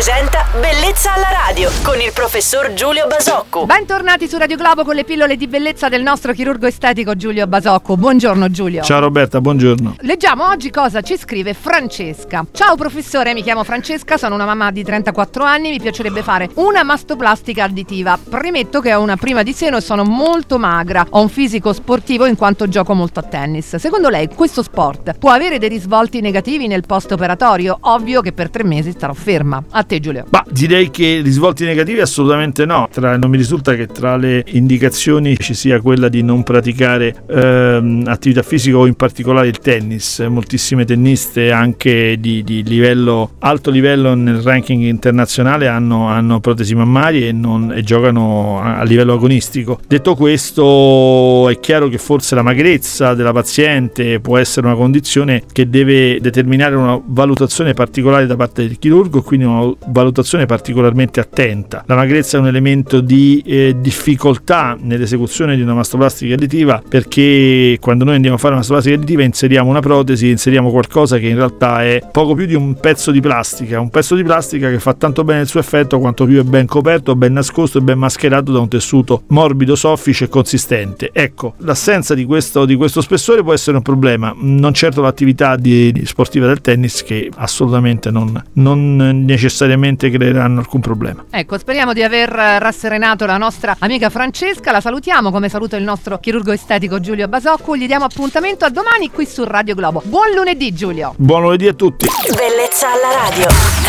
presenta Bellezza alla radio con il professor Giulio Basocco. Bentornati su Radio Globo con le pillole di bellezza del nostro chirurgo estetico Giulio Basocco. Buongiorno Giulio. Ciao Roberta, buongiorno. Leggiamo oggi cosa ci scrive Francesca. Ciao professore, mi chiamo Francesca, sono una mamma di 34 anni, mi piacerebbe fare una mastoplastica additiva. Premetto che ho una prima di seno e sono molto magra. Ho un fisico sportivo in quanto gioco molto a tennis. Secondo lei questo sport può avere dei risvolti negativi nel post operatorio? Ovvio che per tre mesi starò ferma. A te Giulio. Ma direi che risvolti negativi assolutamente no. Tra, non mi risulta che tra le indicazioni ci sia quella di non praticare ehm, attività fisica o in particolare il tennis. Moltissime tenniste anche di, di livello, alto livello nel ranking internazionale hanno, hanno protesi mammarie e, non, e giocano a, a livello agonistico. Detto questo è chiaro che forse la magrezza della paziente può essere una condizione che deve determinare una valutazione particolare da parte del chirurgo, quindi una valutazione particolarmente attenta. La magrezza è un elemento di eh, difficoltà nell'esecuzione di una mastoplastica additiva perché quando noi andiamo a fare una mastoplastica additiva inseriamo una protesi, inseriamo qualcosa che in realtà è poco più di un pezzo di plastica, un pezzo di plastica che fa tanto bene il suo effetto quanto più è ben coperto, ben nascosto e ben mascherato da un tessuto morbido, soffice e consistente. Ecco, l'assenza di questo, di questo spessore può essere un problema, non certo l'attività di, di sportiva del tennis che assolutamente non, non necessariamente creeranno alcun problema. Ecco, speriamo di aver rasserenato la nostra amica Francesca, la salutiamo come saluto il nostro chirurgo estetico Giulio Basocco, gli diamo appuntamento a domani qui su Radio Globo. Buon lunedì Giulio! Buon lunedì a tutti! Bellezza alla radio.